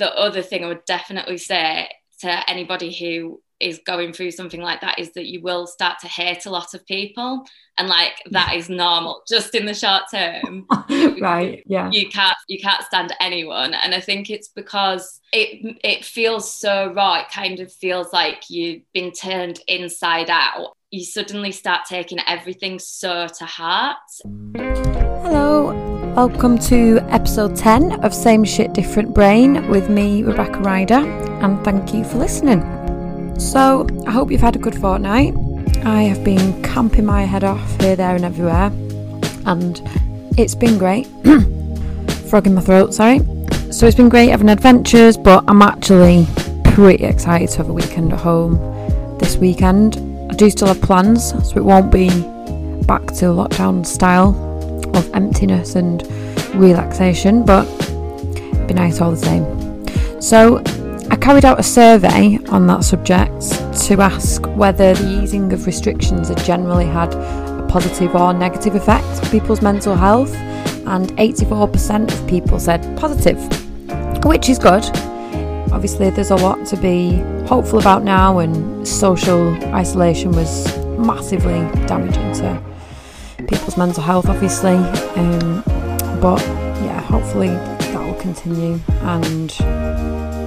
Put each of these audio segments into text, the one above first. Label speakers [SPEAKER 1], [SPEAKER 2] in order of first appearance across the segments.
[SPEAKER 1] the other thing I would definitely say to anybody who is going through something like that is that you will start to hate a lot of people. And like that is normal just in the short term.
[SPEAKER 2] Right yeah.
[SPEAKER 1] You can't you can't stand anyone. And i think it's because it it feels so raw. It kind of feels like you've been turned inside out. You suddenly start taking everything so to heart.
[SPEAKER 2] Hello welcome to episode 10 of same shit different brain with me rebecca ryder and thank you for listening so, I hope you've had a good fortnight. I have been camping my head off here, there, and everywhere, and it's been great. Frog in my throat, sorry. So, it's been great having adventures, but I'm actually pretty excited to have a weekend at home this weekend. I do still have plans, so it won't be back to lockdown style of emptiness and relaxation, but it'd be nice all the same. So, I carried out a survey on that subject to ask whether the easing of restrictions had generally had a positive or negative effect on people's mental health, and 84% of people said positive, which is good. Obviously, there's a lot to be hopeful about now, and social isolation was massively damaging to people's mental health, obviously. Um, but yeah, hopefully that will continue and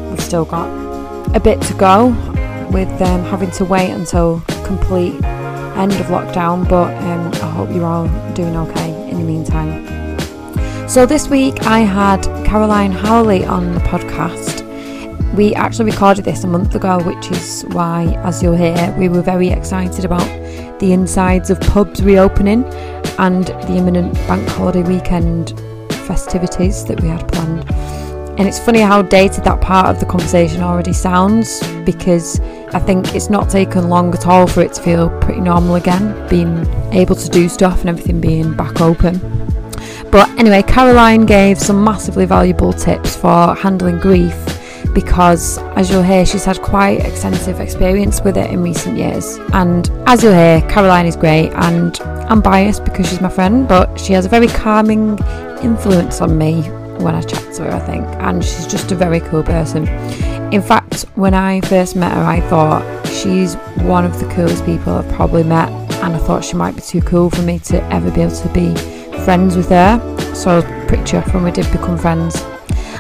[SPEAKER 2] we've still got a bit to go with um, having to wait until complete end of lockdown, but um, I hope you're all doing okay in the meantime. So, this week I had Caroline Howley on the podcast. We actually recorded this a month ago, which is why, as you'll hear, we were very excited about the insides of pubs reopening and the imminent bank holiday weekend festivities that we had planned. And it's funny how dated that part of the conversation already sounds because I think it's not taken long at all for it to feel pretty normal again, being able to do stuff and everything being back open. But anyway, Caroline gave some massively valuable tips for handling grief because, as you'll hear, she's had quite extensive experience with it in recent years. And as you'll hear, Caroline is great, and I'm biased because she's my friend, but she has a very calming influence on me when I chat to her, I think, and she's just a very cool person. In fact, when I first met her, I thought she's one of the coolest people I've probably met, and I thought she might be too cool for me to ever be able to be friends with her. So I was pretty chuffed when we did become friends.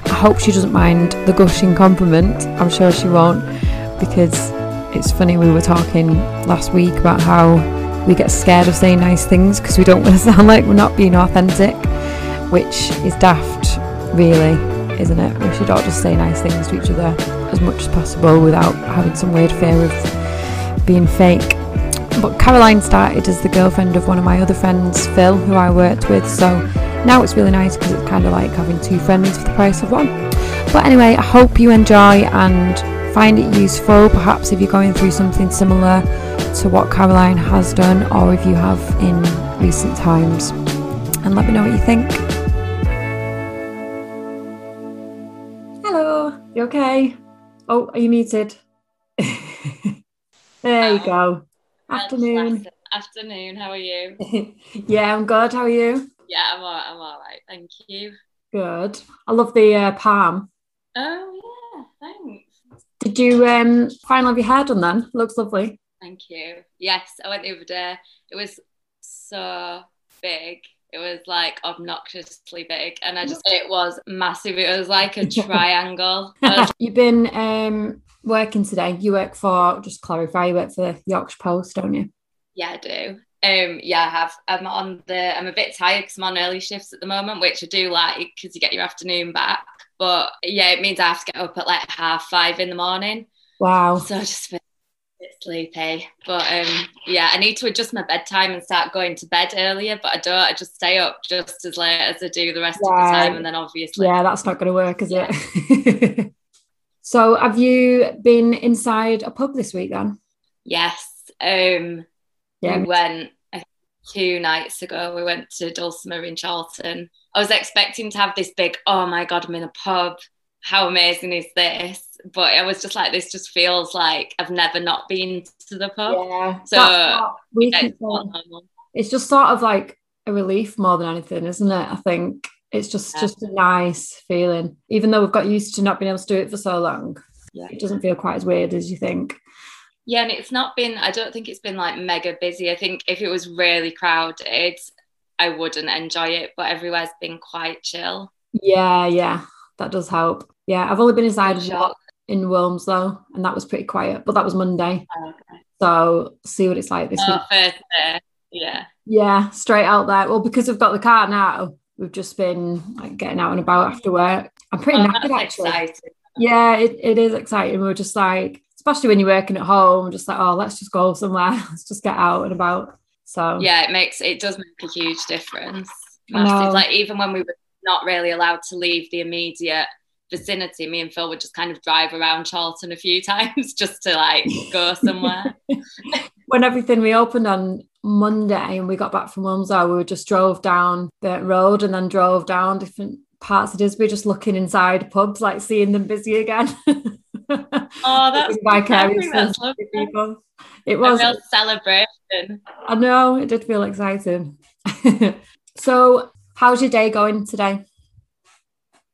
[SPEAKER 2] I hope she doesn't mind the gushing compliment. I'm sure she won't, because it's funny we were talking last week about how we get scared of saying nice things because we don't want to sound like we're not being authentic, which is daft really, isn't it? We should all just say nice things to each other as much as possible without having some weird fear of being fake. But Caroline started as the girlfriend of one of my other friends, Phil, who I worked with, so now it's really nice because it's kind of like having two friends for the price of one. But anyway, I hope you enjoy and find it useful, perhaps if you're going through something similar to what Caroline has done or if you have in recent times. And let me know what you think. Hello, you okay? Oh, are you muted? there you go. Afternoon.
[SPEAKER 1] Afternoon. How are you?
[SPEAKER 2] yeah, I'm good. How are you?
[SPEAKER 1] Yeah, I'm all, I'm all right. Thank you.
[SPEAKER 2] Good. I love the uh, palm.
[SPEAKER 1] Oh yeah, thanks.
[SPEAKER 2] Did you um finally have your hair done then? Looks lovely.
[SPEAKER 1] Thank you. Yes, I went the other day. It was so big it was like obnoxiously big and I just it was massive. It was like a triangle.
[SPEAKER 2] You've been um working today. You work for just clarify, you work for Yorkshire Post, don't you?
[SPEAKER 1] Yeah, I do. Um, yeah, I have. I'm on the. I'm a bit tired because I'm on early shifts at the moment, which I do like because you get your afternoon back. But yeah, it means I have to get up at like half five in the morning.
[SPEAKER 2] Wow.
[SPEAKER 1] So I just bit sleepy. But um, yeah, I need to adjust my bedtime and start going to bed earlier. But I don't. I just stay up just as late as I do the rest yeah. of the time, and then obviously,
[SPEAKER 2] yeah, that's not going to work, is yeah. it? so, have you been inside a pub this week then?
[SPEAKER 1] Yes. Um, yeah. We went two nights ago. We went to Dulcimer in Chorlton. I was expecting to have this big, oh my god, I'm in a pub. How amazing is this? but I was just like, this just feels like I've never not been to the pub.
[SPEAKER 2] Yeah.
[SPEAKER 1] So
[SPEAKER 2] we it's, it's just sort of like a relief more than anything, isn't it? I think it's just yeah. just a nice feeling even though we've got used to not being able to do it for so long
[SPEAKER 1] yeah.
[SPEAKER 2] it doesn't feel quite as weird as you think
[SPEAKER 1] yeah and it's not been i don't think it's been like mega busy i think if it was really crowded i wouldn't enjoy it but everywhere's been quite chill
[SPEAKER 2] yeah yeah that does help yeah i've only been inside a lot in Wilms though and that was pretty quiet but that was monday oh, okay. so see what it's like this oh,
[SPEAKER 1] week yeah
[SPEAKER 2] yeah straight out there well because we've got the car now we've just been like getting out and about after work. I'm pretty oh, knackered actually. Exciting. Yeah, it, it is exciting. We are just like, especially when you're working at home, just like, oh, let's just go somewhere. let's just get out and about. So
[SPEAKER 1] yeah, it makes it does make a huge difference. Like even when we were not really allowed to leave the immediate vicinity, me and Phil would just kind of drive around Chorlton a few times just to like go somewhere.
[SPEAKER 2] when everything reopened on Monday and we got back from Wilmslow, we just drove down the road and then drove down different parts of Didsbury, just looking inside pubs, like seeing them busy again.
[SPEAKER 1] Oh, that's vicariously people.
[SPEAKER 2] It was
[SPEAKER 1] a real celebration.
[SPEAKER 2] I know it did feel exciting. so, how's your day going today?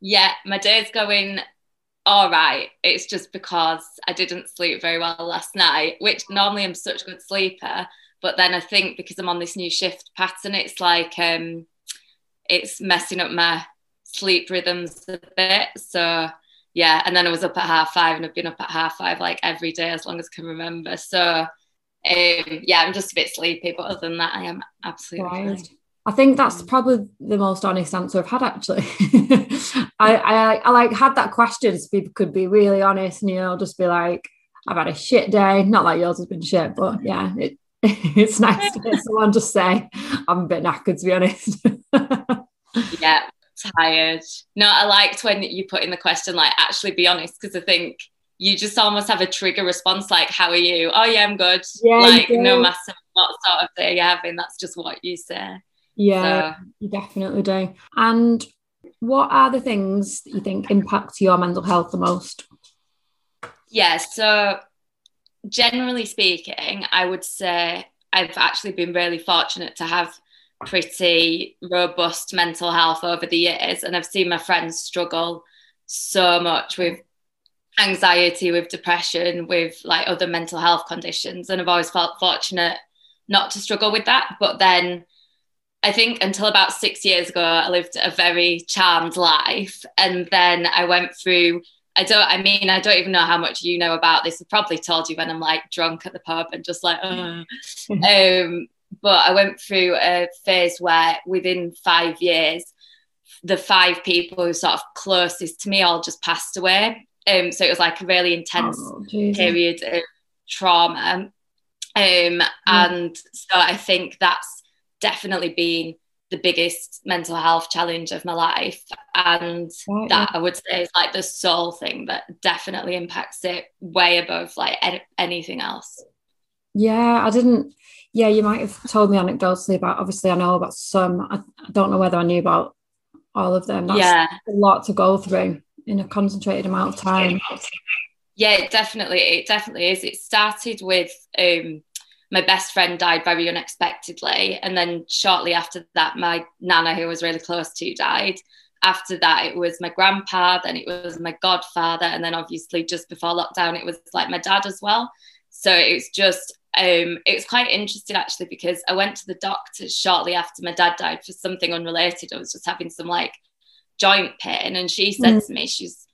[SPEAKER 1] Yeah, my day's going all right. It's just because I didn't sleep very well last night, which normally I'm such a good sleeper. But then I think because I'm on this new shift pattern, it's like um, it's messing up my sleep rhythms a bit. So yeah, and then I was up at half five, and I've been up at half five like every day as long as I can remember. So um, yeah, I'm just a bit sleepy, but other than that, I am absolutely fine.
[SPEAKER 2] I think that's probably the most honest answer I've had actually. I, I, I like had that question so people could be really honest and you know just be like I've had a shit day. Not like yours has been shit, but yeah, it, it's nice to get someone just say, I'm a bit knackered to be honest.
[SPEAKER 1] yeah, tired. No, I liked when you put in the question, like, actually be honest, because I think you just almost have a trigger response, like, how are you? Oh, yeah, I'm good. Yeah, like, no matter what sort of day you're having, that's just what you say.
[SPEAKER 2] Yeah, so. you definitely do. And what are the things that you think impact your mental health the most?
[SPEAKER 1] Yeah, so generally speaking, I would say I've actually been really fortunate to have pretty robust mental health over the years. And I've seen my friends struggle so much with anxiety, with depression, with like other mental health conditions. And I've always felt fortunate not to struggle with that. But then I think until about six years ago, I lived a very charmed life. And then I went through I don't, I mean, I don't even know how much you know about this. I've probably told you when I'm like drunk at the pub and just like, um, but I went through a phase where within five years, the five people who sort of closest to me all just passed away. Um, so it was like a really intense oh, period of trauma. Um, mm. And so I think that's definitely been the biggest mental health challenge of my life. And that yeah. I would say is like the sole thing that definitely impacts it way above like anything else.
[SPEAKER 2] Yeah, I didn't. Yeah, you might have told me anecdotally about. Obviously, I know about some. I, I don't know whether I knew about all of them. That's yeah, a lot to go through in a concentrated amount of time.
[SPEAKER 1] Yeah, it definitely, it definitely is. It started with um, my best friend died very unexpectedly. And then shortly after that, my nana, who I was really close to, died. After that, it was my grandpa, then it was my godfather. And then obviously, just before lockdown, it was like my dad as well. So it was just, um, it was quite interesting actually because I went to the doctor shortly after my dad died for something unrelated. I was just having some like joint pain. And she said mm. to me, she's,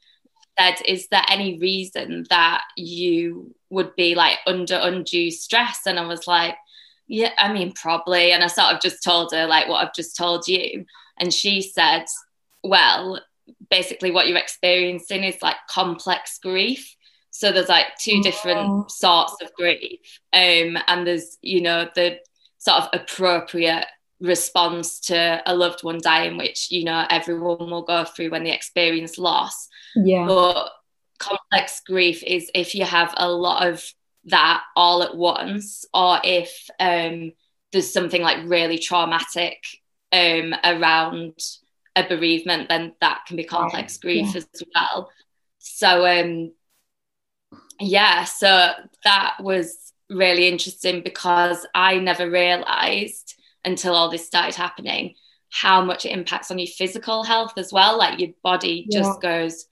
[SPEAKER 1] said, Is there any reason that you would be like under undue stress? And I was like, Yeah, I mean, probably. And I sort of just told her, like, what I've just told you. And she said, Well, basically, what you're experiencing is like complex grief. So there's like two different oh. sorts of grief. Um, and there's, you know, the sort of appropriate response to a loved one dying, which, you know, everyone will go through when they experience loss.
[SPEAKER 2] Yeah.
[SPEAKER 1] But complex grief is if you have a lot of that all at once, or if um, there's something like really traumatic um, around a bereavement, then that can be complex grief yeah. as well. So, um, yeah, so that was really interesting because I never realized until all this started happening how much it impacts on your physical health as well. Like your body yeah. just goes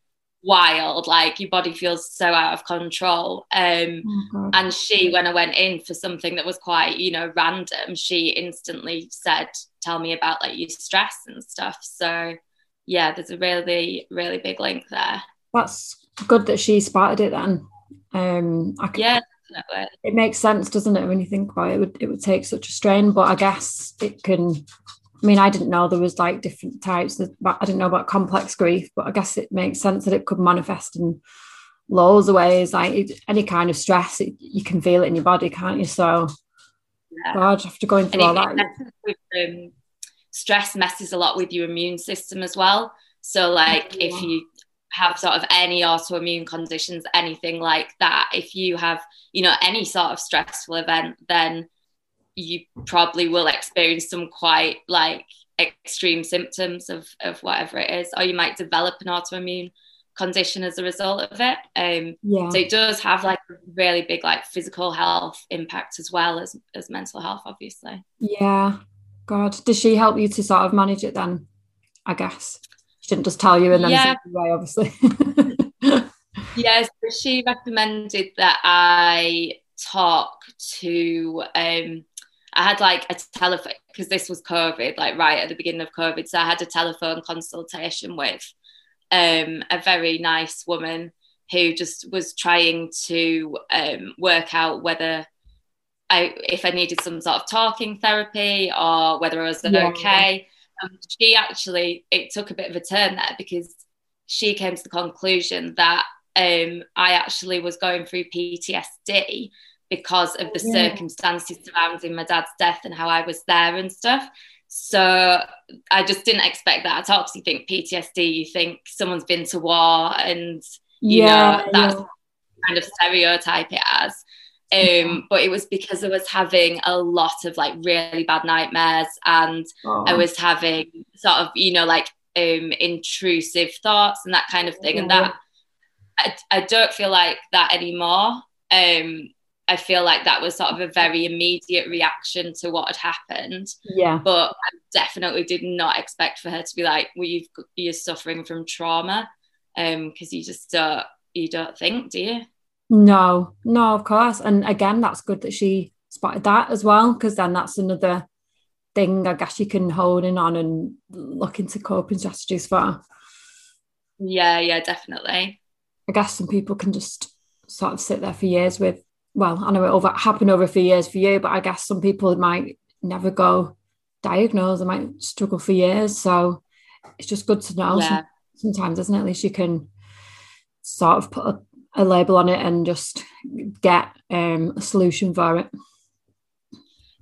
[SPEAKER 1] wild, like your body feels so out of control. Um, oh and she, when I went in for something that was quite, you know, random, she instantly said, Tell me about like your stress and stuff. So, yeah, there's a really, really big link there.
[SPEAKER 2] That's good that she spotted it then. Um, I
[SPEAKER 1] can, yeah, definitely.
[SPEAKER 2] It makes sense, doesn't it, when you think about it? It would, it would take such a strain, but I guess it can I mean, I didn't know there was like different types. Of, I didn't know about complex grief, but I guess it makes sense that it could manifest in loads of ways. Like it, any kind of stress, it, you can feel it in your body, can't you? So, yeah. God, after going through all that,
[SPEAKER 1] with, um, stress messes a lot with your immune system as well. So, like yeah. if you have sort of any autoimmune conditions, anything like that, if you have, you know, any sort of stressful event, then you probably will experience some quite like extreme symptoms of, of whatever it is, or you might develop an autoimmune condition as a result of it. Um, yeah. So it does have like a really big like physical health impact as well as as mental health, obviously.
[SPEAKER 2] Yeah. God, does she help you to sort of manage it then? I guess she didn't just tell you and then yeah. away, obviously.
[SPEAKER 1] yes, so she recommended that I talk to um, I had like a telephone because this was COVID, like right at the beginning of COVID. So I had a telephone consultation with um, a very nice woman who just was trying to um, work out whether I, if I needed some sort of talking therapy or whether I was yeah. okay. Um, she actually, it took a bit of a turn there because she came to the conclusion that um, I actually was going through PTSD because of the yeah. circumstances surrounding my dad's death and how I was there and stuff. So I just didn't expect that at all because you think PTSD, you think someone's been to war and you yeah, know that's yeah. kind of stereotype it as. Um, but it was because I was having a lot of like really bad nightmares and oh. I was having sort of, you know, like um, intrusive thoughts and that kind of thing. And that I, I don't feel like that anymore. Um, I feel like that was sort of a very immediate reaction to what had happened.
[SPEAKER 2] Yeah.
[SPEAKER 1] But I definitely did not expect for her to be like, well, you've, you're suffering from trauma. Um, because you just don't, you don't think, do you?
[SPEAKER 2] No, no, of course. And again, that's good that she spotted that as well, because then that's another thing I guess you can hone in on and look into coping strategies for.
[SPEAKER 1] Yeah, yeah, definitely.
[SPEAKER 2] I guess some people can just sort of sit there for years with well, I know it over happened over a few years for you, but I guess some people might never go diagnosed. They might struggle for years. So it's just good to know yeah. sometimes, isn't it? At least you can sort of put a, a label on it and just get um, a solution for it.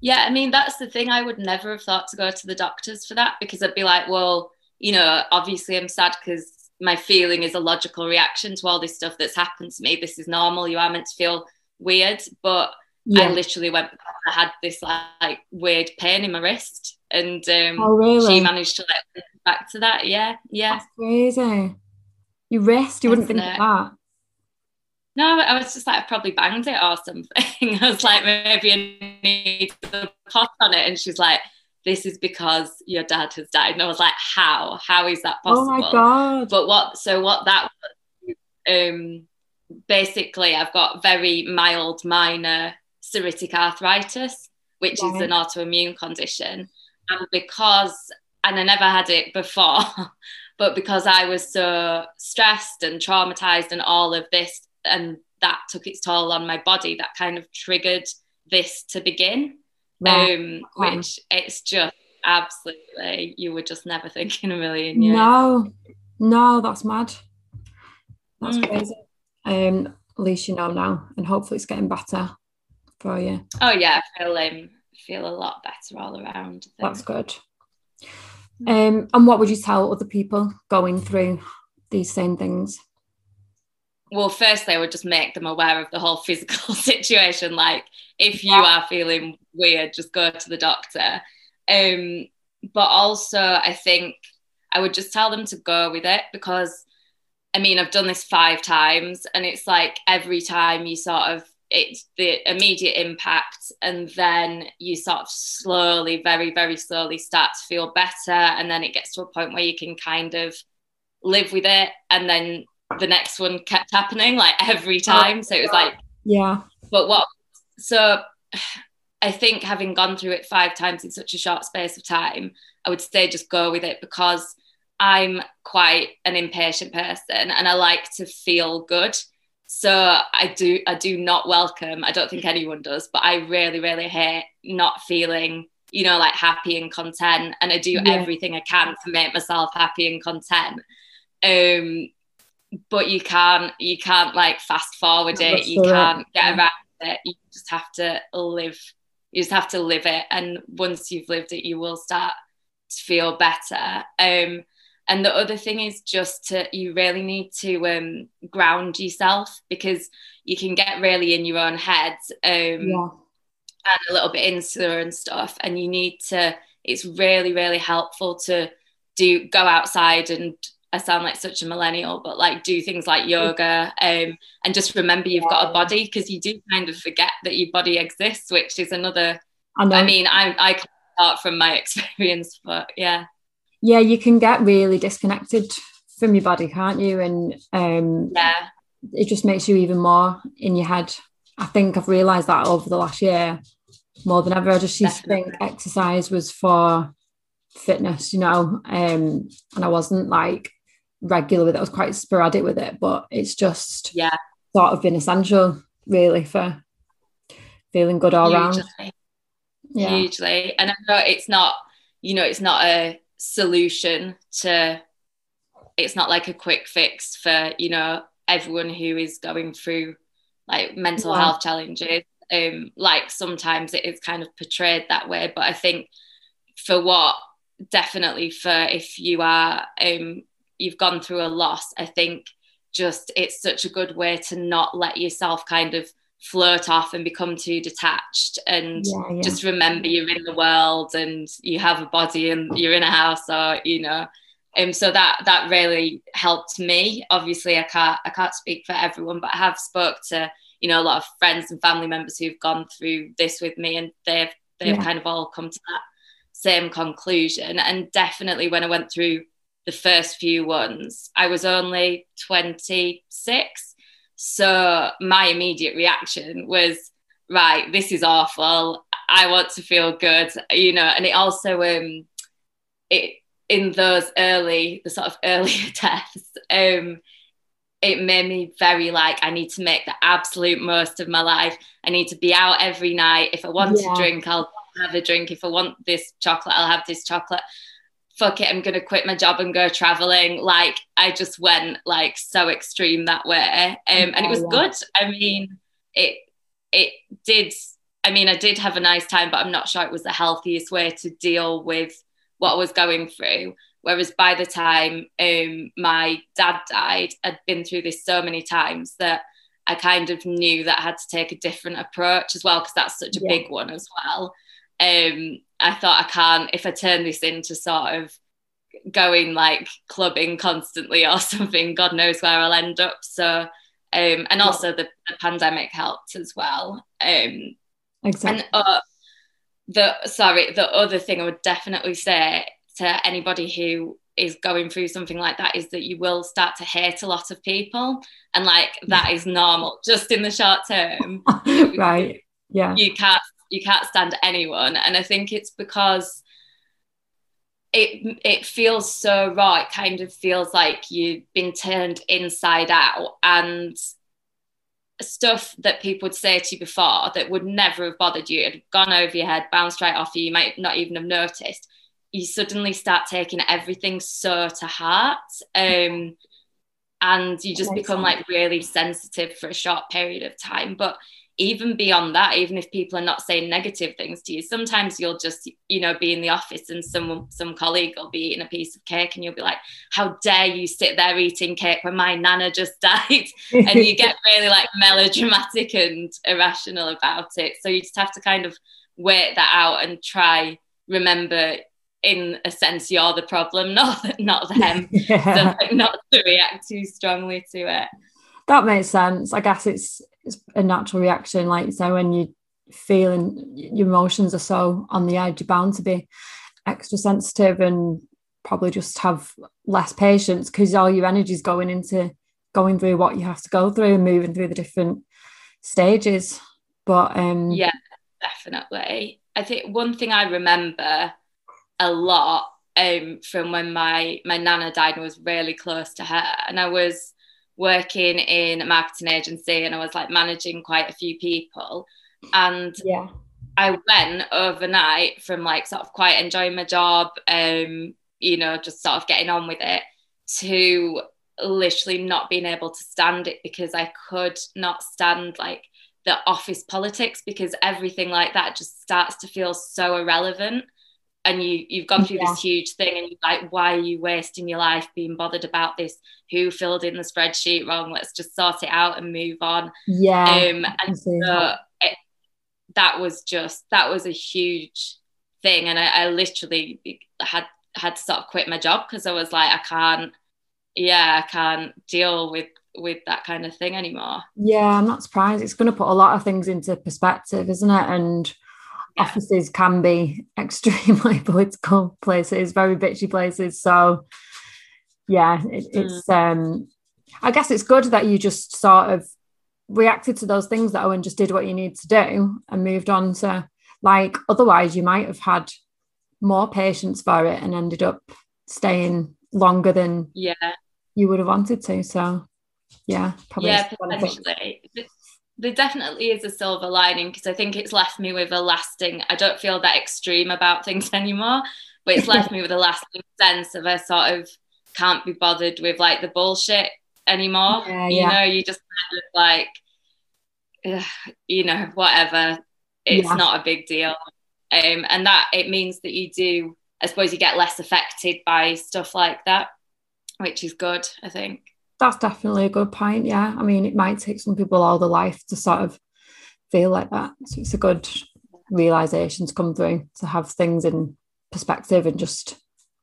[SPEAKER 1] Yeah, I mean, that's the thing. I would never have thought to go to the doctors for that because I'd be like, well, you know, obviously I'm sad because my feeling is a logical reaction to all this stuff that's happened to me. This is normal. You are meant to feel weird, but yeah. I literally went. I had this like, like, weird pain in my wrist, and um,
[SPEAKER 2] oh, really?
[SPEAKER 1] she managed to like back to that. Yeah, yeah.
[SPEAKER 2] That's crazy. Your wrist, you wouldn't think it? of that.
[SPEAKER 1] No, I was just like, I probably banged it or something. I was like, maybe I need to pot on it. And she's like, this is because your dad has died. And I was like, how? How is that possible?
[SPEAKER 2] Oh my God.
[SPEAKER 1] But what, so what that um, basically I've got very mild minor psoriatic arthritis, which is an autoimmune condition. And because, and I never had it before, but because I was so stressed and traumatized and all of this, and that took its toll on my body, that kind of triggered this to begin. Right. Um, which it's just absolutely, you would just never think in a million years.
[SPEAKER 2] No, no, that's mad. That's mm. crazy um, at least you know now, and hopefully it's getting better for you.
[SPEAKER 1] Oh yeah, I feel um, feel a lot better all around.
[SPEAKER 2] That's good. Um, and what would you tell other people going through these same things?
[SPEAKER 1] Well, first they would just make them aware of the whole physical situation. Like, if you yeah. are feeling weird, just go to the doctor. Um, but also, I think I would just tell them to go with it because I mean, I've done this five times, and it's like every time you sort of it's the immediate impact and then you sort of slowly very very slowly start to feel better and then it gets to a point where you can kind of live with it and then the next one kept happening like every oh, time so it was like
[SPEAKER 2] yeah
[SPEAKER 1] but what so i think having gone through it five times in such a short space of time i would say just go with it because i'm quite an impatient person and i like to feel good so I do I do not welcome, I don't think anyone does, but I really, really hate not feeling, you know, like happy and content. And I do yeah. everything I can to make myself happy and content. Um but you can't you can't like fast forward it, you can't get around it. You just have to live you just have to live it. And once you've lived it, you will start to feel better. Um and the other thing is just to you really need to um, ground yourself because you can get really in your own head um, yeah. and a little bit insular and stuff and you need to it's really really helpful to do go outside and I sound like such a millennial, but like do things like yoga um, and just remember you've got a body because you do kind of forget that your body exists, which is another. I, I mean, I I can start from my experience, but yeah
[SPEAKER 2] yeah, you can get really disconnected from your body, can't you? And um,
[SPEAKER 1] yeah,
[SPEAKER 2] it just makes you even more in your head. I think I've realised that over the last year more than ever. I just used Definitely. to think exercise was for fitness, you know, um, and I wasn't like regular with it. I was quite sporadic with it, but it's just
[SPEAKER 1] yeah,
[SPEAKER 2] sort of been essential really for feeling good all Hugely. around.
[SPEAKER 1] Yeah. Hugely, and I know it's not, you know, it's not a solution to it's not like a quick fix for you know everyone who is going through like mental yeah. health challenges um like sometimes it is kind of portrayed that way but i think for what definitely for if you are um you've gone through a loss i think just it's such a good way to not let yourself kind of float off and become too detached and yeah, yeah. just remember you're in the world and you have a body and you're in a house or you know um, so that that really helped me obviously i can't i can't speak for everyone but i have spoke to you know a lot of friends and family members who've gone through this with me and they've they've yeah. kind of all come to that same conclusion and definitely when i went through the first few ones i was only 26 so my immediate reaction was, right, this is awful. I want to feel good, you know. And it also, um, it in those early, the sort of earlier tests, um, it made me very like I need to make the absolute most of my life. I need to be out every night. If I want yeah. to drink, I'll have a drink. If I want this chocolate, I'll have this chocolate fuck it, I'm gonna quit my job and go traveling. Like I just went like so extreme that way. Um, and it was good. I mean, it it did I mean, I did have a nice time, but I'm not sure it was the healthiest way to deal with what I was going through. Whereas by the time um, my dad died, I'd been through this so many times that I kind of knew that I had to take a different approach as well, because that's such a yeah. big one as well. Um, I thought I can't, if I turn this into sort of going like clubbing constantly or something, God knows where I'll end up. So, um, and also the, the pandemic helped as well. Um,
[SPEAKER 2] exactly.
[SPEAKER 1] And uh, the sorry, the other thing I would definitely say to anybody who is going through something like that is that you will start to hate a lot of people, and like that is normal just in the short term.
[SPEAKER 2] right. Yeah.
[SPEAKER 1] You can't you can't stand anyone, and I think it's because it it feels so raw. It kind of feels like you've been turned inside out, and stuff that people would say to you before that would never have bothered you, it had gone over your head, bounced right off you. You might not even have noticed. You suddenly start taking everything so to heart. Um, and you just become like really sensitive for a short period of time. But even beyond that, even if people are not saying negative things to you, sometimes you'll just, you know, be in the office and someone, some colleague will be eating a piece of cake and you'll be like, how dare you sit there eating cake when my nana just died? and you get really like melodramatic and irrational about it. So you just have to kind of wait that out and try remember in a sense you're the problem, not not them. Yeah. So like, not to react too strongly to it.
[SPEAKER 2] That makes sense. I guess it's it's a natural reaction. Like say, when you feel and your emotions are so on the edge, you're bound to be extra sensitive and probably just have less patience because all your energy is going into going through what you have to go through and moving through the different stages. But um
[SPEAKER 1] yeah, definitely. I think one thing I remember a lot um from when my my nana died and was really close to her and I was working in a marketing agency and I was like managing quite a few people. And
[SPEAKER 2] yeah.
[SPEAKER 1] I went overnight from like sort of quite enjoying my job um you know just sort of getting on with it to literally not being able to stand it because I could not stand like the office politics because everything like that just starts to feel so irrelevant and you you've gone through yeah. this huge thing and you're like why are you wasting your life being bothered about this? Who filled in the spreadsheet wrong? Let's just sort it out and move on.
[SPEAKER 2] Yeah
[SPEAKER 1] um and so it, that was just that was a huge thing. And I, I literally had had to sort of quit my job because I was like I can't yeah I can't deal with with that kind of thing anymore.
[SPEAKER 2] Yeah I'm not surprised. It's going to put a lot of things into perspective isn't it? And yeah. offices can be extremely political places, very bitchy places. So yeah, it, mm. it's um I guess it's good that you just sort of reacted to those things that Owen just did what you need to do and moved on to like otherwise you might have had more patience for it and ended up staying longer than
[SPEAKER 1] yeah
[SPEAKER 2] you would have wanted to. So yeah,
[SPEAKER 1] probably yeah, potentially there definitely is a silver lining because I think it's left me with a lasting, I don't feel that extreme about things anymore, but it's left me with a lasting sense of a sort of can't be bothered with like the bullshit anymore. Yeah, you know, you just kind of like, ugh, you know, whatever. It's yeah. not a big deal. Um, and that it means that you do, I suppose, you get less affected by stuff like that, which is good, I think
[SPEAKER 2] that's definitely a good point. Yeah. I mean, it might take some people all their life to sort of feel like that. So it's a good realization to come through to have things in perspective and just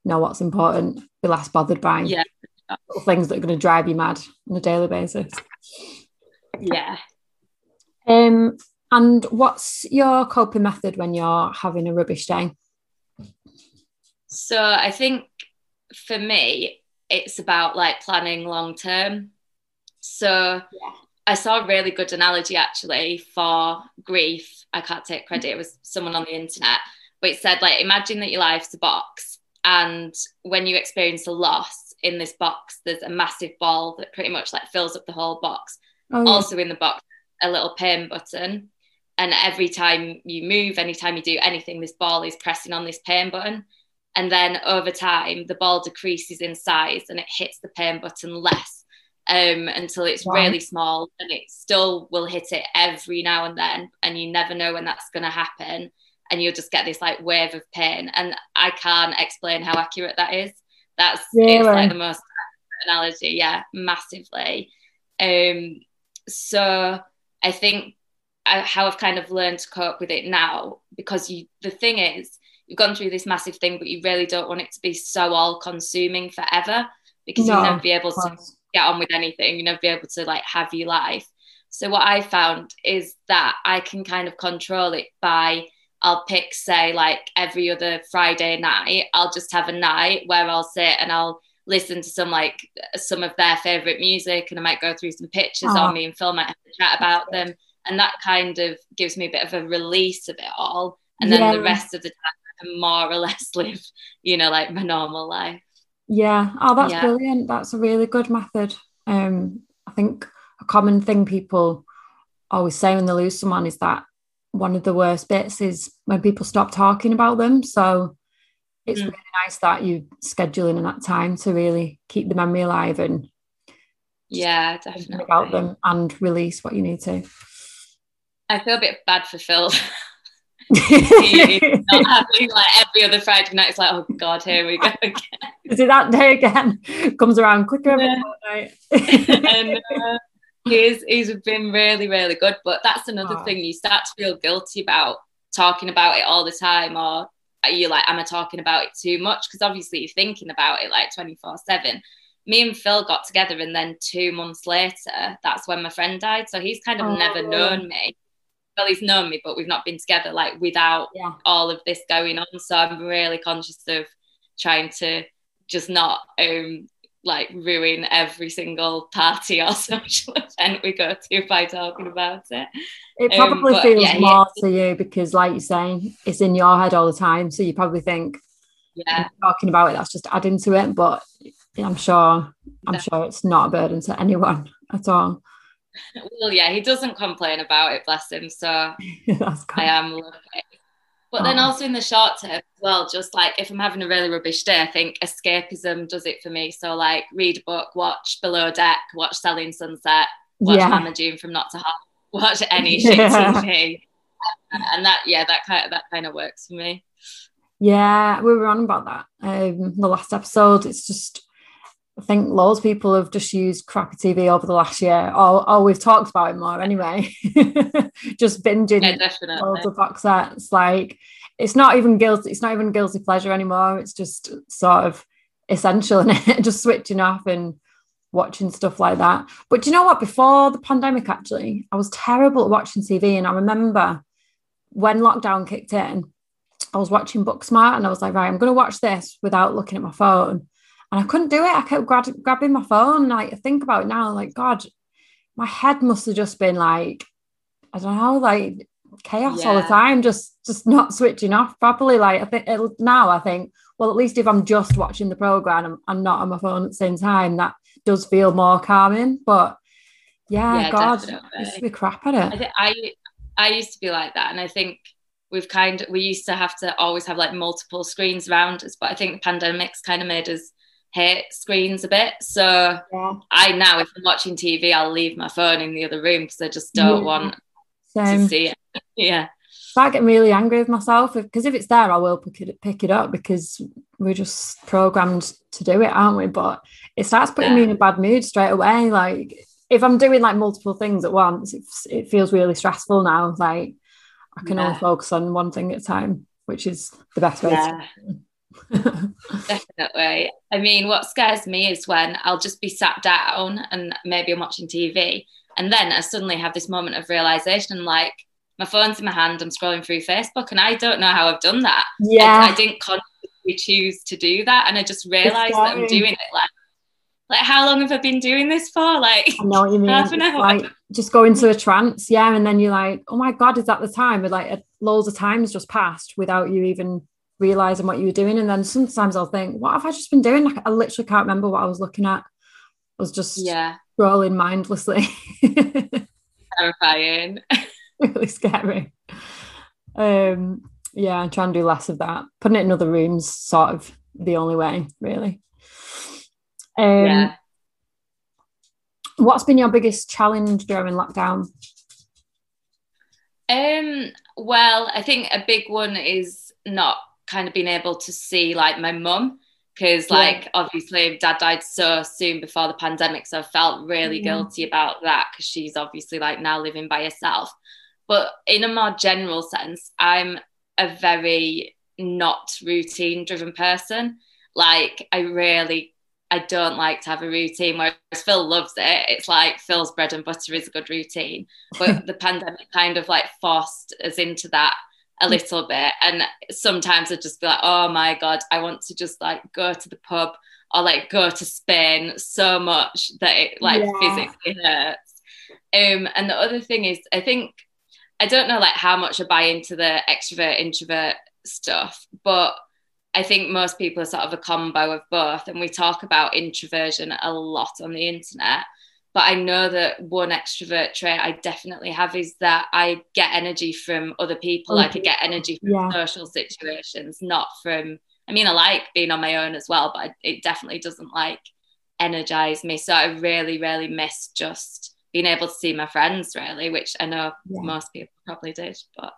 [SPEAKER 2] know what's important, be less bothered by
[SPEAKER 1] yeah.
[SPEAKER 2] things that are going to drive you mad on a daily basis.
[SPEAKER 1] Yeah.
[SPEAKER 2] Um, and what's your coping method when you're having a rubbish day?
[SPEAKER 1] So I think for me, it's about like planning long term. So yeah. I saw a really good analogy actually for grief. I can't take credit, it was someone on the internet, but it said like imagine that your life's a box and when you experience a loss in this box, there's a massive ball that pretty much like fills up the whole box. Oh, yeah. Also in the box, a little pain button. And every time you move, anytime you do anything, this ball is pressing on this pain button. And then over time, the ball decreases in size and it hits the pain button less um, until it's wow. really small and it still will hit it every now and then. And you never know when that's going to happen. And you'll just get this like wave of pain. And I can't explain how accurate that is. That's really? it's like the most analogy. Yeah, massively. Um, so I think I, how I've kind of learned to cope with it now, because you, the thing is, you've gone through this massive thing, but you really don't want it to be so all consuming forever because no, you'll never be able to get on with anything. You'll never be able to like have your life. So what I found is that I can kind of control it by I'll pick say like every other Friday night. I'll just have a night where I'll sit and I'll listen to some like some of their favorite music and I might go through some pictures oh. on me and Phil might have a chat about them. And that kind of gives me a bit of a release of it all. And then yeah. the rest of the time can more or less live, you know, like my normal life.
[SPEAKER 2] Yeah. Oh, that's yeah. brilliant. That's a really good method. Um, I think a common thing people always say when they lose someone is that one of the worst bits is when people stop talking about them. So it's mm. really nice that you scheduling in that time to really keep the memory alive and
[SPEAKER 1] yeah, definitely
[SPEAKER 2] about them and release what you need to.
[SPEAKER 1] I feel a bit bad for Phil not having like every other Friday night. It's like, oh god, here we go again.
[SPEAKER 2] Is it that day again? Comes around quicker every
[SPEAKER 1] night. and uh, he's he's been really really good. But that's another oh. thing. You start to feel guilty about talking about it all the time, or are you like, am I talking about it too much? Because obviously you're thinking about it like twenty four seven. me and Phil got together, and then two months later, that's when my friend died. So he's kind of oh. never known me. Well, he's known me, but we've not been together like without yeah. all of this going on. So I'm really conscious of trying to just not um like ruin every single party or social event we go to by talking about it.
[SPEAKER 2] It probably um, feels yeah, more to you because, like you're saying, it's in your head all the time. So you probably think,
[SPEAKER 1] yeah,
[SPEAKER 2] talking about it, that's just adding to it. But I'm sure, I'm sure it's not a burden to anyone at all.
[SPEAKER 1] Well, yeah, he doesn't complain about it, bless him. So I am lucky. But oh. then also in the short term as well, just like if I'm having a really rubbish day, I think escapism does it for me. So like read a book, watch Below Deck, watch Selling Sunset, watch yeah. Mama June from Not to Hot, watch any shit yeah. TV. And that yeah, that kind of that kind of works for me.
[SPEAKER 2] Yeah, we were on about that um the last episode. It's just I think loads of people have just used crappy TV over the last year. Oh, we've talked about it more anyway. just binging yeah, loads of box sets. Like it's not even guilty, it's not even guilty pleasure anymore. It's just sort of essential and just switching off and watching stuff like that. But you know what? Before the pandemic, actually, I was terrible at watching TV. And I remember when lockdown kicked in, I was watching Booksmart and I was like, right, I'm going to watch this without looking at my phone and I couldn't do it. I kept grab- grabbing my phone. Like I think about it now, like God, my head must have just been like, I don't know, like chaos yeah. all the time, just just not switching off properly. Like I think now, I think, well, at least if I'm just watching the program and I'm not on my phone at the same time, that does feel more calming. But yeah, yeah God, definitely. I used to be crap at
[SPEAKER 1] it. I, I I used to be like that, and I think we've kind of we used to have to always have like multiple screens around us, but I think the pandemic's kind of made us hate screens a bit. So yeah. I now, if I'm watching TV, I'll leave my phone in the other room because I just don't yeah. want Same. to see it. yeah.
[SPEAKER 2] I get really angry with myself because if, it's there, I will pick it pick it up because we're just programmed to do it, aren't we? But it starts putting yeah. me in a bad mood straight away. Like if I'm doing like multiple things at once, it, it feels really stressful now. Like I can yeah. only focus on one thing at a time, which is the best way. Yeah. To
[SPEAKER 1] Definitely. I mean, what scares me is when I'll just be sat down and maybe I'm watching TV, and then I suddenly have this moment of realization like, my phone's in my hand, I'm scrolling through Facebook, and I don't know how I've done that.
[SPEAKER 2] Yeah.
[SPEAKER 1] I, I didn't consciously choose to do that, and I just realized that I'm doing it like like how long have I been doing this for? Like
[SPEAKER 2] I know what you mean. Half an hour. Like just go into a trance, yeah, and then you're like, oh my god, is that the time? But like loads of times just passed without you even realizing what you were doing. And then sometimes I'll think, what have I just been doing? Like, I literally can't remember what I was looking at. I was just
[SPEAKER 1] yeah
[SPEAKER 2] rolling mindlessly.
[SPEAKER 1] Terrifying.
[SPEAKER 2] really scary. Um, yeah, I'm trying to do less of that. Putting it in other rooms, sort of the only way, really. Um, yeah. What's been your biggest challenge during lockdown?
[SPEAKER 1] Um, well, I think a big one is not kind of been able to see like my mum because like yeah. obviously dad died so soon before the pandemic so i felt really yeah. guilty about that because she's obviously like now living by herself. But in a more general sense i'm a very not routine driven person. Like i really i don't like to have a routine whereas phil loves it. It's like phil's bread and butter is a good routine. But the pandemic kind of like forced us into that a mm. little bit. And sometimes I'd just be like, oh my God, I want to just like go to the pub or like go to Spain so much that it like yeah. physically hurts. Um, and the other thing is, I think, I don't know like how much I buy into the extrovert introvert stuff, but I think most people are sort of a combo of both. And we talk about introversion a lot on the internet. But I know that one extrovert trait I definitely have is that I get energy from other people. Like I could get energy from yeah. social situations, not from, I mean, I like being on my own as well, but it definitely doesn't like energize me. So I really, really miss just being able to see my friends, really, which I know yeah. most people probably did. But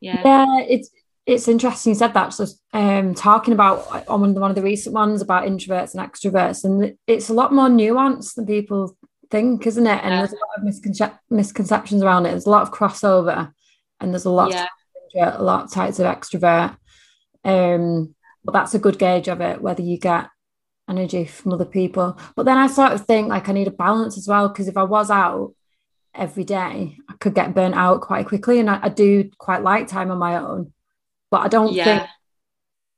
[SPEAKER 1] yeah.
[SPEAKER 2] Yeah, it's, it's interesting you said that. So, um, talking about on one of the recent ones about introverts and extroverts, and it's a lot more nuanced than people think, isn't it? And yeah. there's a lot of misconce- misconceptions around it. There's a lot of crossover, and there's a lot, yeah. of, a lot of types of extrovert. Um, but that's a good gauge of it, whether you get energy from other people. But then I sort of think like I need a balance as well because if I was out every day, I could get burnt out quite quickly. And I, I do quite like time on my own, but I don't yeah. think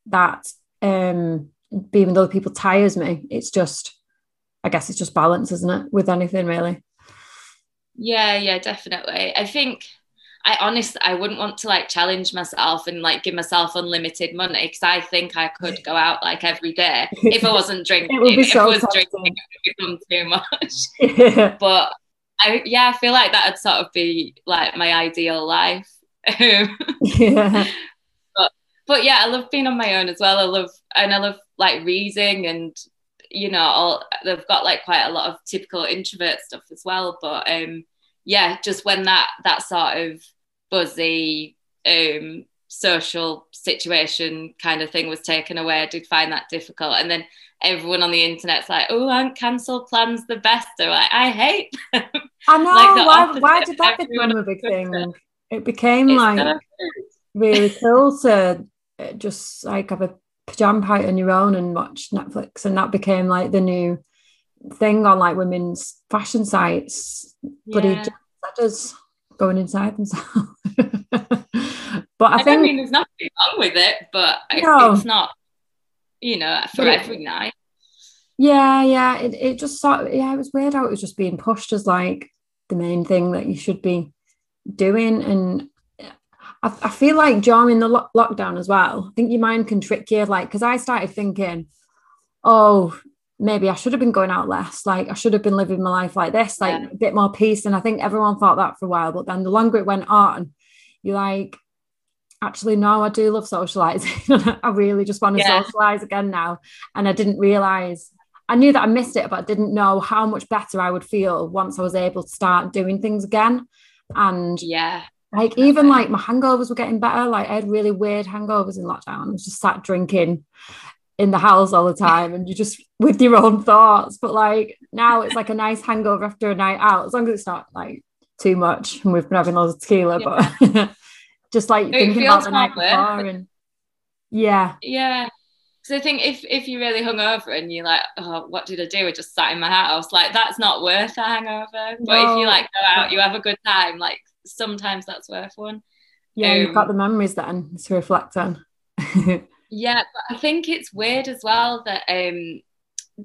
[SPEAKER 2] that um, being with other people tires me. It's just, I guess it's just balance, isn't it? With anything really.
[SPEAKER 1] Yeah, yeah, definitely. I think I honestly I wouldn't want to like challenge myself and like give myself unlimited money because I think I could go out like every day if I wasn't drinking. if so I was drinking, it would become too much. Yeah. But I yeah, I feel like that would sort of be like my ideal life. yeah. But but yeah, I love being on my own as well. I love and I love like reading and you know all they've got like quite a lot of typical introvert stuff as well. But um yeah, just when that that sort of buzzy um, social situation kind of thing was taken away, I did find that difficult. And then everyone on the internet's like, "Oh, aren't cancelled plans the best?" They're like, "I hate." Them.
[SPEAKER 2] I know. like why? Why did that become a big thing? It became it's like so really cool to uh, just like have a pajama party on your own and watch Netflix, and that became like the new thing on like women's fashion sites. Yeah. Bloody going inside themselves. but I, I think
[SPEAKER 1] mean there's nothing wrong with it, but no. it's not, you know, for but every night.
[SPEAKER 2] Yeah, yeah. It, it just sort of, yeah, it was weird how it was just being pushed as like the main thing that you should be doing. And I, I feel like during the lo- lockdown as well, I think your mind can trick you. Like, because I started thinking, oh, maybe I should have been going out less. Like I should have been living my life like this, like yeah. a bit more peace. And I think everyone thought that for a while. But then the longer it went on, you're like, actually, no, I do love socializing. I really just want to yeah. socialize again now. And I didn't realize I knew that I missed it, but I didn't know how much better I would feel once I was able to start doing things again. And
[SPEAKER 1] yeah,
[SPEAKER 2] like even like my hangovers were getting better. Like I had really weird hangovers in lockdown. I was just sat drinking in the house all the time and you just with your own thoughts. But like now it's like a nice hangover after a night out, as long as it's not like too much and we've been having loads of tequila, yeah. but just like it thinking about the night before and yeah.
[SPEAKER 1] Yeah. Because I think if if you really hung over and you're like, oh, what did I do? I just sat in my house. Like that's not worth a hangover. But no. if you like go out, you have a good time. Like sometimes that's worth one.
[SPEAKER 2] Yeah, um, you've got the memories then to reflect on.
[SPEAKER 1] Yeah, but I think it's weird as well that um,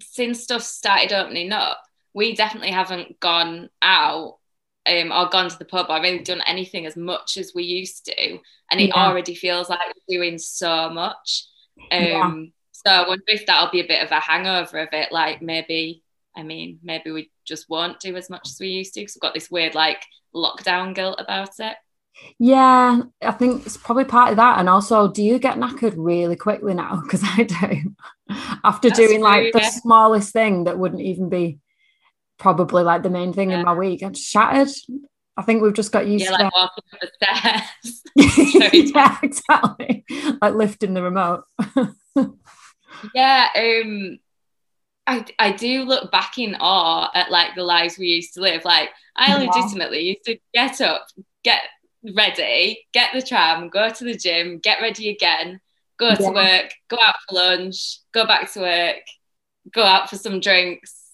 [SPEAKER 1] since stuff started opening up, we definitely haven't gone out um, or gone to the pub or really done anything as much as we used to. And it yeah. already feels like we're doing so much. Um, yeah. So I wonder if that'll be a bit of a hangover of it. Like maybe, I mean, maybe we just won't do as much as we used to because we've got this weird like lockdown guilt about it.
[SPEAKER 2] Yeah, I think it's probably part of that. And also, do you get knackered really quickly now? Because I do. After That's doing like the smallest thing that wouldn't even be probably like the main thing yeah. in my week, I'm shattered. I think we've just got used
[SPEAKER 1] yeah,
[SPEAKER 2] to
[SPEAKER 1] like walking up the stairs.
[SPEAKER 2] yeah, exactly. Like lifting the remote.
[SPEAKER 1] yeah, um, I I do look back in awe at like the lives we used to live. Like I legitimately used to get up, get ready, get the tram, go to the gym, get ready again, go to work, go out for lunch, go back to work, go out for some drinks,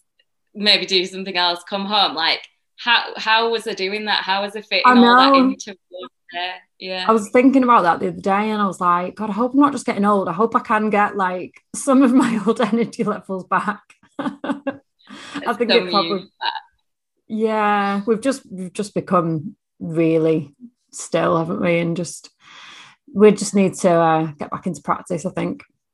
[SPEAKER 1] maybe do something else, come home. Like, how how was I doing that? How was I fitting all that into? Yeah.
[SPEAKER 2] I was thinking about that the other day and I was like, God, I hope I'm not just getting old. I hope I can get like some of my old energy levels back. I think it probably yeah, we've just we've just become really still, haven't we? And just we just need to uh, get back into practice, I think.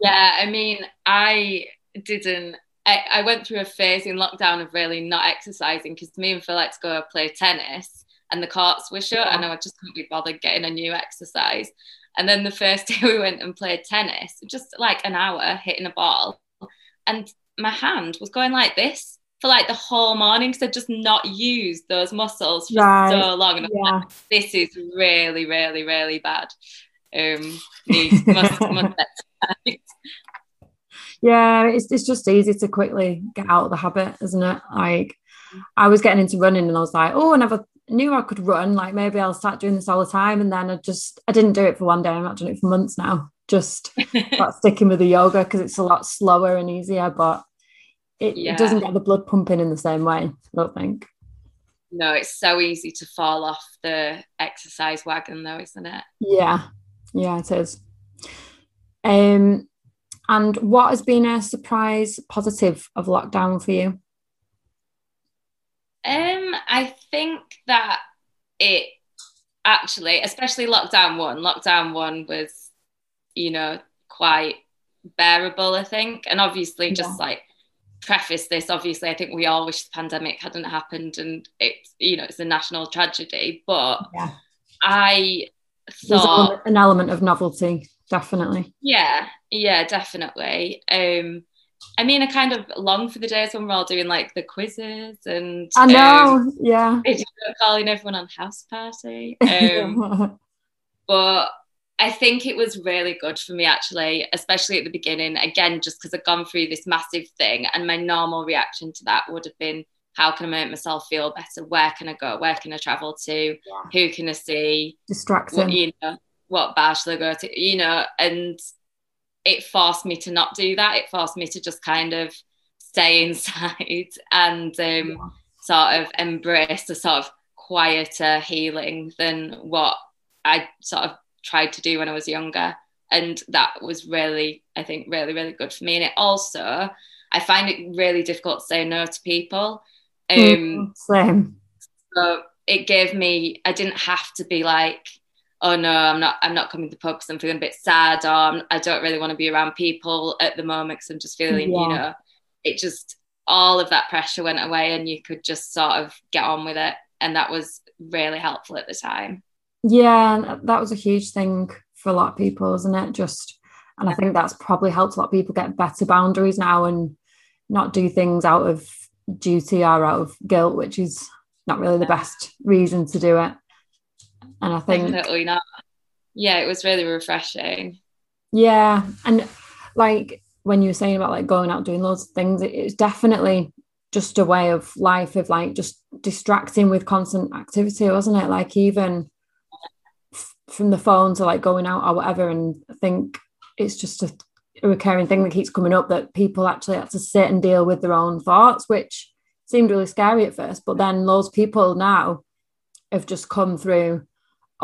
[SPEAKER 1] yeah, I mean, I didn't. I, I went through a phase in lockdown of really not exercising because me and Phil like to go play tennis and the carts were shut and I just couldn't be bothered getting a new exercise. And then the first day we went and played tennis, just like an hour hitting a ball, and my hand was going like this for like the whole morning because I'd just not used those muscles for right. so long. And yeah. like, this is really, really, really bad. Um, must, must
[SPEAKER 2] yeah, it's, it's just easy to quickly get out of the habit, isn't it? Like I was getting into running and I was like, oh, I never knew I could run. Like maybe I'll start doing this all the time. And then I just I didn't do it for one day. I'm not doing it for months now. Just sticking with the yoga because it's a lot slower and easier, but it, yeah. it doesn't get the blood pumping in the same way. I don't think.
[SPEAKER 1] No, it's so easy to fall off the exercise wagon, though, isn't it?
[SPEAKER 2] Yeah, yeah, it is. Um, and what has been a surprise positive of lockdown for you?
[SPEAKER 1] Um, I think that it actually, especially lockdown one, lockdown one was, you know, quite bearable, I think. And obviously, just yeah. like preface this, obviously, I think we all wish the pandemic hadn't happened and it's, you know, it's a national tragedy. But yeah. I thought.
[SPEAKER 2] an element of novelty, definitely.
[SPEAKER 1] Yeah, yeah, definitely. Um, I mean, I kind of long for the days when we're all doing like the quizzes and
[SPEAKER 2] I know, um, yeah,
[SPEAKER 1] calling everyone on house party. Um, but I think it was really good for me actually, especially at the beginning. Again, just because I'd gone through this massive thing, and my normal reaction to that would have been, "How can I make myself feel better? Where can I go? Where can I travel to? Yeah. Who can I see?
[SPEAKER 2] Distracting.
[SPEAKER 1] What, you know, what bar shall I go to? You know, and it forced me to not do that. It forced me to just kind of stay inside and um, sort of embrace the sort of quieter healing than what I sort of tried to do when I was younger. And that was really, I think, really, really good for me. And it also, I find it really difficult to say no to people. Um,
[SPEAKER 2] mm, same.
[SPEAKER 1] So it gave me, I didn't have to be like, oh no, I'm not, I'm not coming to the pub because I'm feeling a bit sad, or I'm, I do not really want to be around people at the moment because I'm just feeling, yeah. you know, it just all of that pressure went away, and you could just sort of get on with it, and that was really helpful at the time.
[SPEAKER 2] Yeah, that was a huge thing for a lot of people, isn't it? Just, and I think that's probably helped a lot of people get better boundaries now and not do things out of duty or out of guilt, which is not really the best reason to do it. And I think
[SPEAKER 1] definitely not. Yeah, it was really refreshing.
[SPEAKER 2] Yeah. And like when you were saying about like going out doing loads of things, it, it's definitely just a way of life of like just distracting with constant activity, wasn't it? Like even f- from the phone to like going out or whatever. And I think it's just a, a recurring thing that keeps coming up that people actually have to sit and deal with their own thoughts, which seemed really scary at first. But then loads of people now have just come through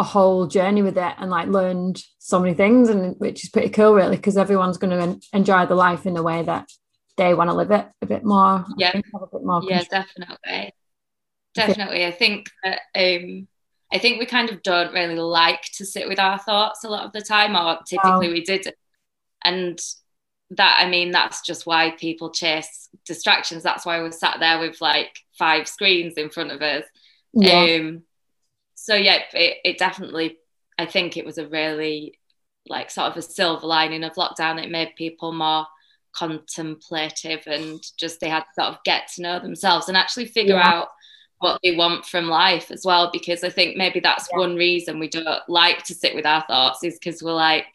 [SPEAKER 2] a whole journey with it and like learned so many things and which is pretty cool really because everyone's going to en- enjoy the life in a way that they want to live it a bit more.
[SPEAKER 1] Yeah. a bit more yeah definitely. Definitely. I think that um i think we kind of don't really like to sit with our thoughts a lot of the time or typically wow. we did. And that i mean that's just why people chase distractions. That's why we're sat there with like five screens in front of us. Yeah. um so yeah, it, it definitely, I think it was a really like sort of a silver lining of lockdown. It made people more contemplative and just they had to sort of get to know themselves and actually figure yeah. out what they want from life as well. Because I think maybe that's yeah. one reason we don't like to sit with our thoughts is because we're like,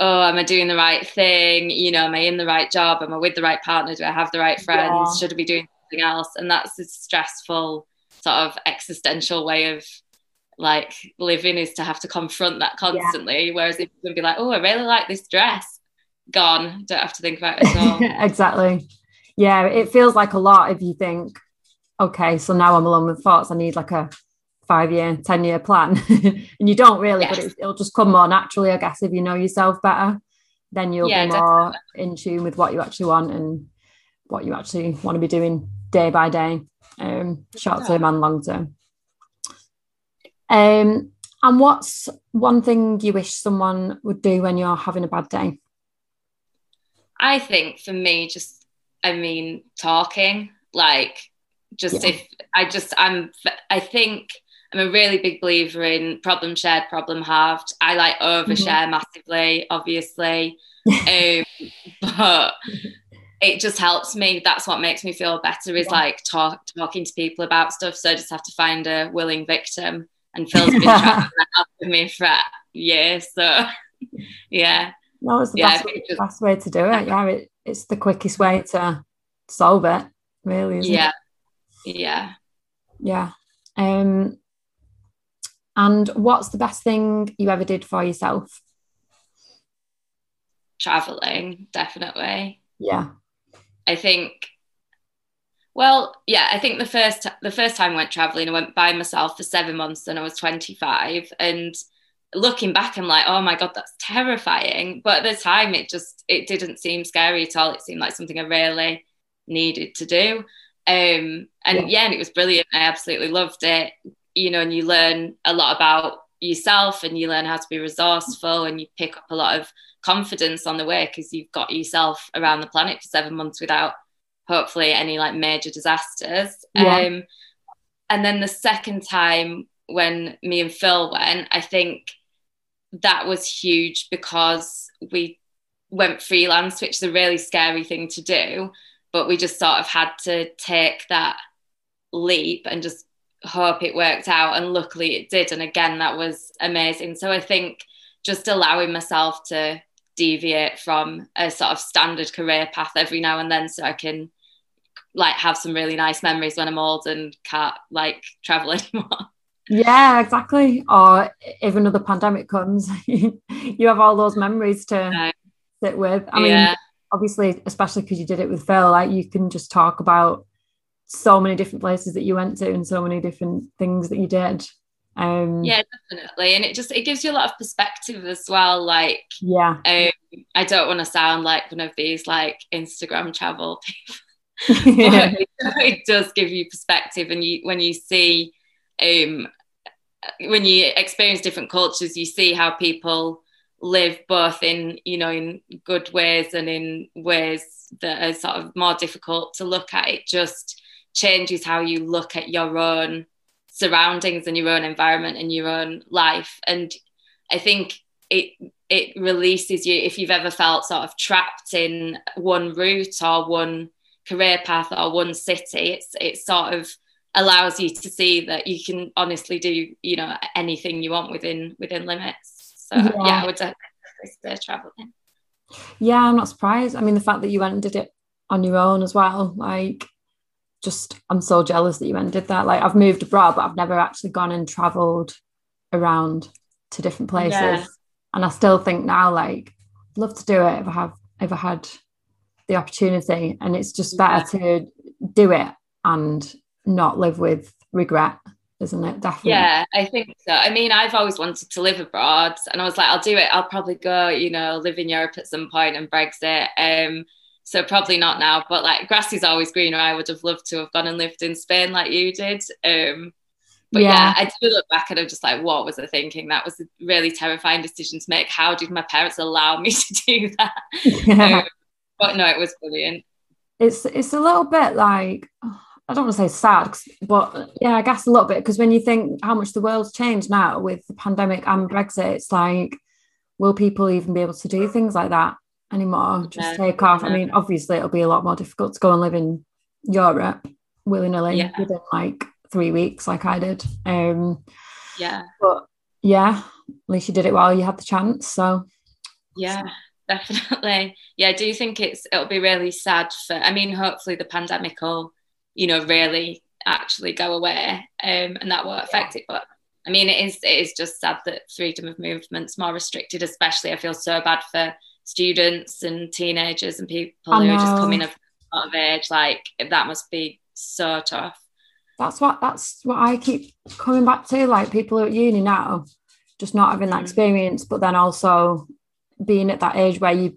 [SPEAKER 1] oh, am I doing the right thing? You know, am I in the right job? Am I with the right partner? Do I have the right friends? Yeah. Should I be doing something else? And that's a stressful sort of existential way of like living is to have to confront that constantly. Yeah. Whereas if you can be like, oh, I really like this dress, gone, don't have to think about it at all.
[SPEAKER 2] exactly. Yeah, it feels like a lot if you think, okay, so now I'm alone with thoughts. I need like a five year, 10 year plan. and you don't really, yes. but it, will just come more naturally, I guess, if you know yourself better. Then you'll yeah, be more definitely. in tune with what you actually want and what you actually want to be doing day by day, um, short term and long term. Um, and what's one thing you wish someone would do when you're having a bad day?
[SPEAKER 1] I think for me, just, I mean, talking, like, just yeah. if I just, I'm, I think I'm a really big believer in problem shared, problem halved. I like overshare mm-hmm. massively, obviously. um, but it just helps me. That's what makes me feel better is yeah. like talk, talking to people about stuff. So I just have to find a willing victim and Phil's been trying to with me for years. So yeah.
[SPEAKER 2] No, it's the yeah, best, just, best, way to do it. Yeah, it, it's the quickest way to solve it, really.
[SPEAKER 1] yeah. It? Yeah.
[SPEAKER 2] Yeah. Um, And what's the best thing you ever did for yourself?
[SPEAKER 1] Traveling, definitely.
[SPEAKER 2] Yeah.
[SPEAKER 1] I think well, yeah, I think the first the first time I went traveling, I went by myself for seven months, and I was 25. And looking back, I'm like, oh my god, that's terrifying. But at the time, it just it didn't seem scary at all. It seemed like something I really needed to do. Um, and yeah. yeah, and it was brilliant. I absolutely loved it. You know, and you learn a lot about yourself, and you learn how to be resourceful, and you pick up a lot of confidence on the way because you've got yourself around the planet for seven months without hopefully any like major disasters. Yeah. Um, and then the second time when me and Phil went, I think that was huge because we went freelance, which is a really scary thing to do. But we just sort of had to take that leap and just hope it worked out. And luckily it did. And again, that was amazing. So I think just allowing myself to deviate from a sort of standard career path every now and then so I can like have some really nice memories when I'm old and can't like travel anymore.
[SPEAKER 2] Yeah, exactly. Or if another pandemic comes, you have all those memories to sit with. I mean, obviously, especially because you did it with Phil, like you can just talk about so many different places that you went to and so many different things that you did. Um,
[SPEAKER 1] yeah, definitely, and it just it gives you a lot of perspective as well. Like,
[SPEAKER 2] yeah,
[SPEAKER 1] um, I don't want to sound like one of these like Instagram travel people it, it, does give you perspective and you when you see um when you experience different cultures you see how people live both in you know in good ways and in ways that are sort of more difficult to look at. It just changes how you look at your own surroundings and your own environment and your own life. And i think it it releases you if you've ever felt sort of trapped in one route or one career path or one city it's it sort of allows you to see that you can honestly do you know anything you want within within limits. So yeah, yeah. I would definitely stay traveling.
[SPEAKER 2] Yeah i'm not surprised. I mean the fact that you went and did it on your own as well like just i'm so jealous that you went and did that. Like i've moved abroad but i've never actually gone and traveled around to different places. Yeah. and i still think now like love to do it if i have if I had the opportunity and it's just better to do it and not live with regret isn't it definitely
[SPEAKER 1] yeah i think so i mean i've always wanted to live abroad and i was like i'll do it i'll probably go you know live in europe at some point and brexit um so probably not now but like grass is always greener i would have loved to have gone and lived in spain like you did um but yeah. yeah, I do look back and I'm just like, what was I thinking? That was a really terrifying decision to make. How did my parents allow me to do that? Yeah. Um, but no, it was brilliant.
[SPEAKER 2] It's it's a little bit like I don't want to say sad, but yeah, I guess a little bit because when you think how much the world's changed now with the pandemic and Brexit, it's like, will people even be able to do things like that anymore? Just yeah. take off. I mean, obviously, it'll be a lot more difficult to go and live in Europe willy nilly yeah. within like three weeks, like I did. Um,
[SPEAKER 1] yeah,
[SPEAKER 2] but yeah, at least you did it while you had the chance. So
[SPEAKER 1] yeah, definitely. Yeah, I do think it's it'll be really sad for. I mean, hopefully the pandemic will, you know, really actually go away, um, and that won't affect it. But I mean, it is it is just sad that freedom of movement's more restricted. Especially, I feel so bad for students and teenagers and people who are just coming of, of age. Like that must be so tough.
[SPEAKER 2] That's what that's what I keep coming back to. Like people at uni now, just not having that mm. experience, but then also being at that age where you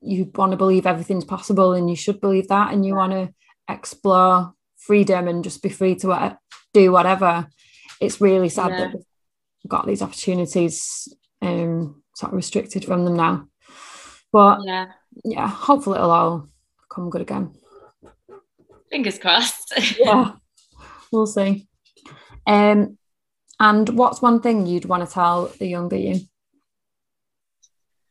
[SPEAKER 2] you want to believe everything's possible and you should believe that and you want to explore freedom and just be free to do whatever it's really sad yeah. that we've got these opportunities um sort of restricted from them now. But
[SPEAKER 1] yeah.
[SPEAKER 2] yeah hopefully it'll all come good again.
[SPEAKER 1] Fingers crossed.
[SPEAKER 2] Yeah we'll see. Um and what's one thing you'd want to tell the younger you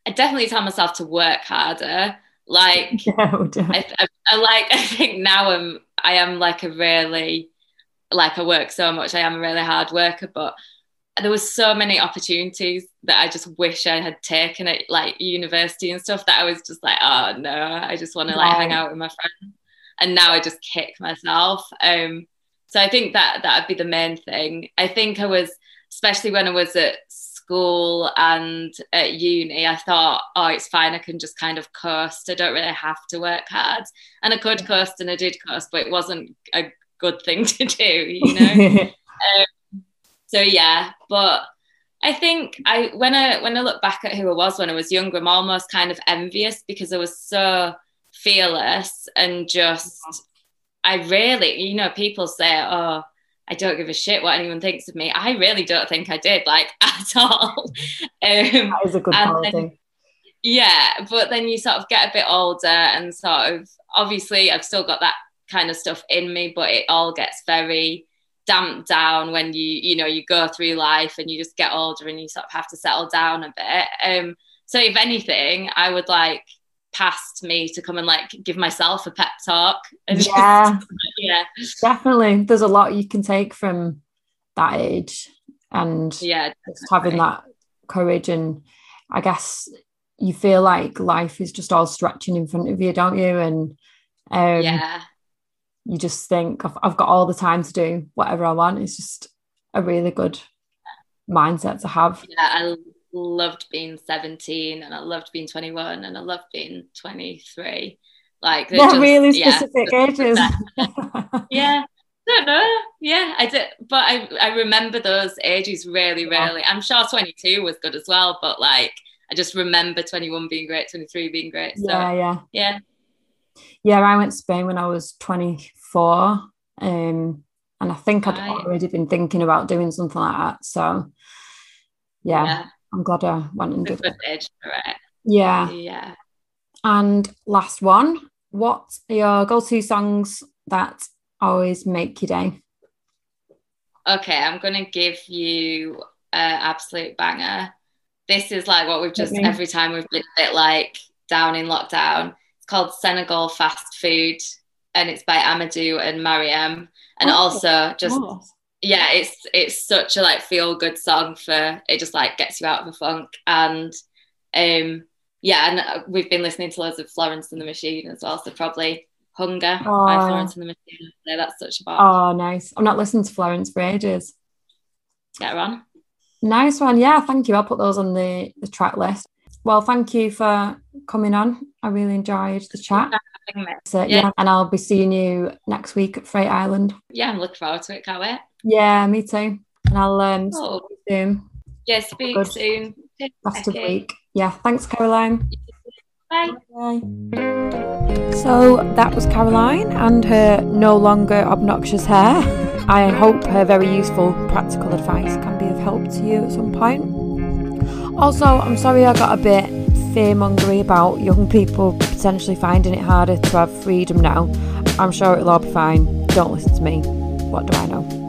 [SPEAKER 1] I definitely tell myself to work harder. Like, I, I, I, like, I think now I'm, I am like a really, like I work so much. I am a really hard worker, but there was so many opportunities that I just wish I had taken at like university and stuff that I was just like, oh no, I just want to like hang out with my friends. And now I just kick myself. Um, so I think that that would be the main thing. I think I was especially when I was at school and at uni, I thought, oh, it's fine. I can just kind of coast. I don't really have to work hard. And I could coast and I did coast, but it wasn't a good thing to do, you know? um, so yeah, but I think I when I when I look back at who I was when I was younger, I'm almost kind of envious because I was so fearless and just I really, you know, people say, oh, I don't give a shit what anyone thinks of me. I really don't think I did, like at all.
[SPEAKER 2] Um, that is a good quality. Then,
[SPEAKER 1] yeah, but then you sort of get a bit older and sort of obviously I've still got that kind of stuff in me, but it all gets very damped down when you you know you go through life and you just get older and you sort of have to settle down a bit. Um, so if anything, I would like past me to come and like give myself a pep talk.
[SPEAKER 2] yeah,
[SPEAKER 1] just, yeah,
[SPEAKER 2] definitely. There's a lot you can take from that age, and
[SPEAKER 1] yeah,
[SPEAKER 2] just having that courage and I guess you feel like life is just all stretching in front of you, don't you? And um,
[SPEAKER 1] yeah,
[SPEAKER 2] you just think I've, I've got all the time to do whatever I want. It's just a really good mindset to have.
[SPEAKER 1] Yeah, I loved being 17 and I loved being 21 and I loved being 23. Like
[SPEAKER 2] they're just, really specific yeah, ages.
[SPEAKER 1] yeah. I don't know. Yeah, I did, but I I remember those ages really, really. I'm sure 22 was good as well, but like I just remember 21 being great, 23 being great. So,
[SPEAKER 2] yeah,
[SPEAKER 1] yeah, yeah.
[SPEAKER 2] Yeah, I went to Spain when I was 24, um, and I think I'd already been thinking about doing something like that. So, yeah, yeah. I'm glad I went and did it. Yeah.
[SPEAKER 1] Yeah.
[SPEAKER 2] And last one, what are your go-to songs that always make your day?
[SPEAKER 1] Okay, I'm gonna give you an absolute banger. This is like what we've just every time we've been a bit like down in lockdown. It's called Senegal Fast Food, and it's by Amadou and Mariam. And oh, also just yeah, it's it's such a like feel good song for it just like gets you out of a funk. And um yeah and uh, we've been listening to loads of Florence and the Machine as well so probably Hunger oh. by Florence and the Machine. Yeah, that's such a.
[SPEAKER 2] Oh nice. I'm not listening to Florence for ages.
[SPEAKER 1] Get her on.
[SPEAKER 2] Nice one. Yeah thank you. I'll put those on the the track list. Well thank you for coming on. I really enjoyed the chat. so, yeah. yeah. and I'll be seeing you next week at Freight Island.
[SPEAKER 1] Yeah I'm looking forward to it. Can't wait
[SPEAKER 2] yeah, me too. And I'll um oh. speak soon.
[SPEAKER 1] Yeah, speak Good. soon.
[SPEAKER 2] Rest okay. of week. Yeah, thanks, Caroline.
[SPEAKER 1] Bye. Bye.
[SPEAKER 2] So that was Caroline and her no longer obnoxious hair. I hope her very useful practical advice can be of help to you at some point. Also, I'm sorry I got a bit fearmongery about young people potentially finding it harder to have freedom now. I'm sure it'll all be fine. Don't listen to me. What do I know?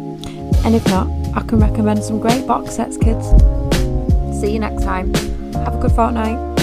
[SPEAKER 2] And if not, I can recommend some great box sets, kids. See you next time. Have a good fortnight.